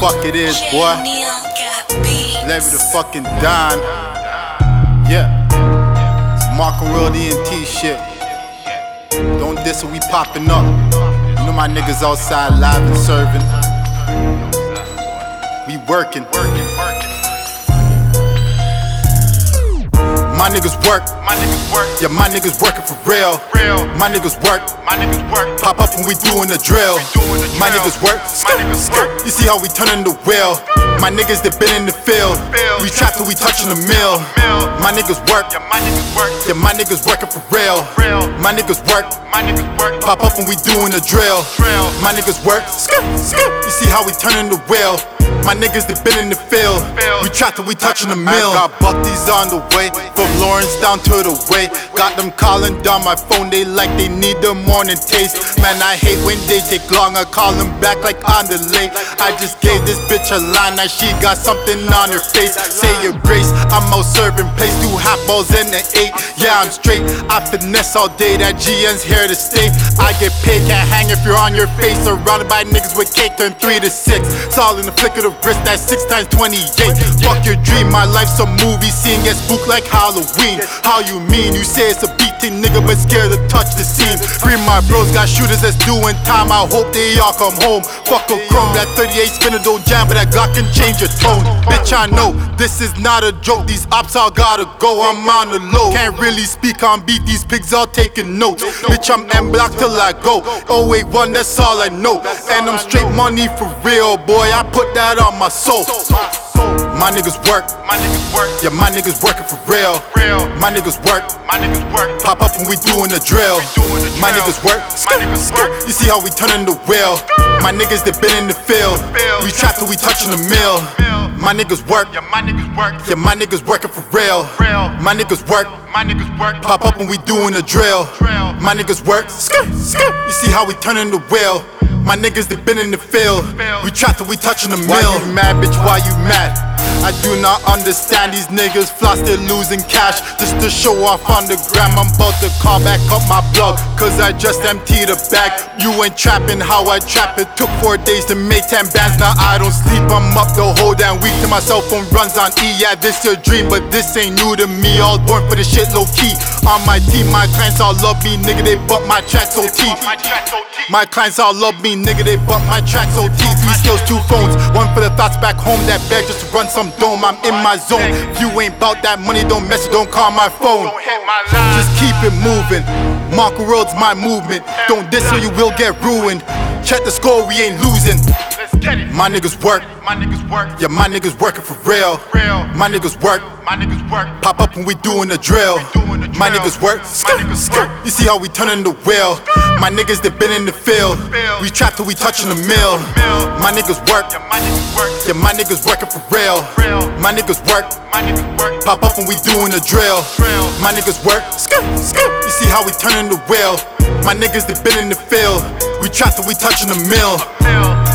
fuck it is, boy. Levy the fucking Don. Yeah. It's Marco Real DNT shit. Don't diss it, we popping up. You know my niggas outside live and serving. We working, working, My niggas work, My niggas work, yeah, my niggas working for real. real. My niggas work, My niggas work, pop up when we doing the drill. doing the My niggas work, My niggas work. You see how we turning the wheel? My niggas that been in the field. We trap till we touching the mill. My niggas work, yeah, my niggas work, yeah, my niggas working for real. real. My niggas work, My niggas work, pop up when we doing the drill. Drill. My niggas work, you see how we turning the wheel? My niggas that been in the field. We trap till we touching the mill. Got Bucky's on the way, Lawrence down to the way. Got them calling down my phone, they like they need the morning taste. Man, I hate when they take long, I call them back like on the late. I just gave this bitch a line, now she got something on her face. Say your grace, I'm out serving place, two half balls in the eight. Yeah, I'm straight, I finesse all day, that GN's here to stay. I get paid, can't hang if you're on your face. Surrounded by niggas with cake, turn three to six. It's all in the flick of the wrist, that's six times 28. Fuck your dream, my life's a movie scene, get spooked like Halloween. How you mean? You say it's a beat thing, nigga, but scared to touch the scene. Free my bros, got shooters that's doing time, I hope they all come home. Fuck a chrome, that 38 spinner don't jam, but that Glock can change your tone. Bitch, I know this is not a joke, these ops all gotta go, I'm on the low. Can't really speak on beat, these pigs all taking notes. Bitch, I'm M block till I go. 081, that's all I know. And I'm straight money for real, boy, I put that on my soul. My niggas work, my niggas work, yeah, my niggas working for real. real. My niggas work, My niggas work, pop up when we doing the drill. doing the My niggas work, My niggas work. You see how we turning the wheel? My niggas that been in the field. We trap till we touching the mill. My niggas work, yeah, my niggas work, yeah, my niggas working for real. real. My niggas work, My niggas work, pop up when we doing the drill. Drill. My niggas work, scoop, you see how we turning the wheel? My niggas that been in the field. We trap till we touching the mill. Why you mad, bitch? Why you mad? I do not understand these niggas floss, they're losing cash just to show off on the gram. I'm about to call back up my blog, cause I just emptied a bag. You ain't trapping how I trap it. Took four days to make 10 bands, now I don't sleep. I'm up the whole damn week till my cell phone runs on E. Yeah, this your dream, but this ain't new to me. All born for the shit low key. On my team, my clients all love me, nigga, they bump my tracks OT. my clients all love me, nigga, they bump my tracks OT. Three skills, two phones. One for the thoughts back home that beg just to run some dome. I'm in my zone. If you ain't bout that money, don't mess it, don't call my phone. Just keep it moving. Marco World's my movement. Don't diss or you will get ruined. Check the score, we ain't losing. Let's get it. My niggas work, My niggas work, yeah, my niggas working for real. real. My niggas work, My niggas work, pop up when we doing the drill. doing the My niggas work, niggas work. You see how we turning the wheel? My niggas that been in the field. We trap till we touching the mill. My niggas work, yeah, my niggas work, yeah, my niggas working for real. My niggas work, My niggas work, pop up when we doing the drill. My niggas work, scoop, scoop. you see how we turning the wheel? My niggas that been in the field. We trap till we touching the. Mill.